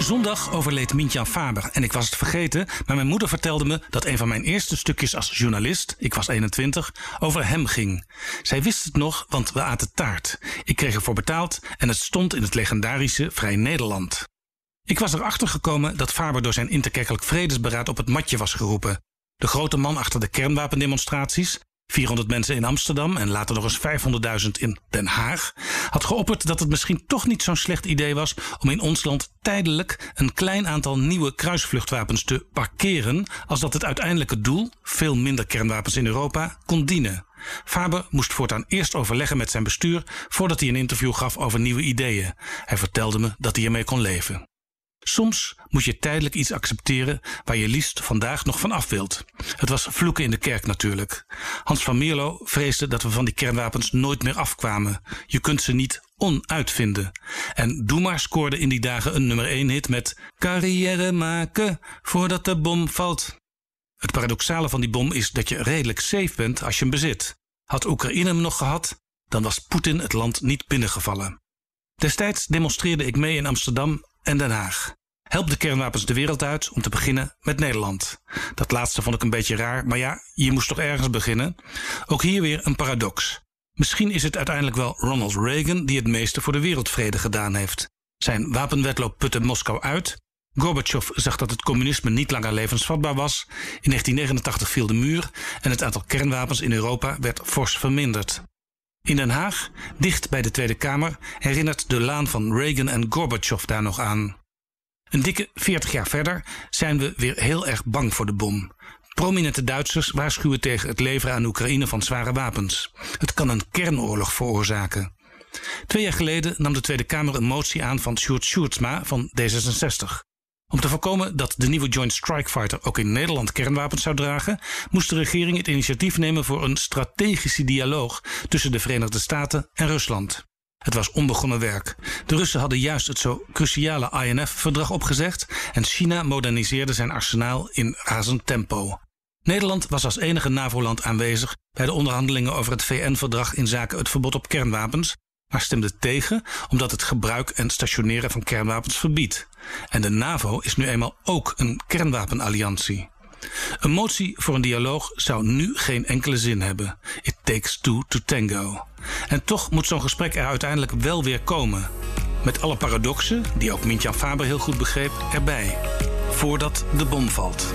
Zondag overleed Mintjan Faber en ik was het vergeten, maar mijn moeder vertelde me dat een van mijn eerste stukjes als journalist, ik was 21, over hem ging. Zij wist het nog, want we aten taart. Ik kreeg ervoor betaald en het stond in het legendarische Vrij Nederland. Ik was erachter gekomen dat Faber door zijn interkerkelijk vredesberaad op het matje was geroepen. De grote man achter de kernwapendemonstraties, 400 mensen in Amsterdam en later nog eens 500.000 in Den Haag, had geopperd dat het misschien toch niet zo'n slecht idee was om in ons land tijdelijk een klein aantal nieuwe kruisvluchtwapens te parkeren, als dat het uiteindelijke doel, veel minder kernwapens in Europa, kon dienen. Faber moest voortaan eerst overleggen met zijn bestuur voordat hij een interview gaf over nieuwe ideeën. Hij vertelde me dat hij ermee kon leven. Soms moet je tijdelijk iets accepteren waar je liefst vandaag nog van af wilt. Het was vloeken in de kerk natuurlijk. Hans van Mierlo vreesde dat we van die kernwapens nooit meer afkwamen. Je kunt ze niet onuitvinden. En Doe maar scoorde in die dagen een nummer 1 hit met carrière maken voordat de bom valt. Het paradoxale van die bom is dat je redelijk safe bent als je hem bezit. Had Oekraïne hem nog gehad, dan was Poetin het land niet binnengevallen. Destijds demonstreerde ik mee in Amsterdam en Den Haag. Help de kernwapens de wereld uit, om te beginnen met Nederland. Dat laatste vond ik een beetje raar, maar ja, je moest toch ergens beginnen. Ook hier weer een paradox. Misschien is het uiteindelijk wel Ronald Reagan die het meeste voor de wereldvrede gedaan heeft. Zijn wapenwetloop putte Moskou uit. Gorbachev zag dat het communisme niet langer levensvatbaar was. In 1989 viel de muur en het aantal kernwapens in Europa werd fors verminderd. In Den Haag, dicht bij de Tweede Kamer, herinnert de laan van Reagan en Gorbachev daar nog aan. Een dikke 40 jaar verder zijn we weer heel erg bang voor de bom. Prominente Duitsers waarschuwen tegen het leveren aan Oekraïne van zware wapens. Het kan een kernoorlog veroorzaken. Twee jaar geleden nam de Tweede Kamer een motie aan van Sjoerd Sjoerdsma van D66. Om te voorkomen dat de nieuwe Joint Strike Fighter ook in Nederland kernwapens zou dragen, moest de regering het initiatief nemen voor een strategische dialoog tussen de Verenigde Staten en Rusland. Het was onbegonnen werk. De Russen hadden juist het zo cruciale INF-verdrag opgezegd en China moderniseerde zijn arsenaal in razend tempo. Nederland was als enige NAVO-land aanwezig bij de onderhandelingen over het VN-verdrag in zaken het verbod op kernwapens, maar stemde tegen omdat het gebruik en stationeren van kernwapens verbiedt. En de NAVO is nu eenmaal ook een kernwapenalliantie. Een motie voor een dialoog zou nu geen enkele zin hebben. It takes two to tango. En toch moet zo'n gesprek er uiteindelijk wel weer komen. Met alle paradoxen, die ook Mintjan Faber heel goed begreep, erbij. Voordat de bom valt.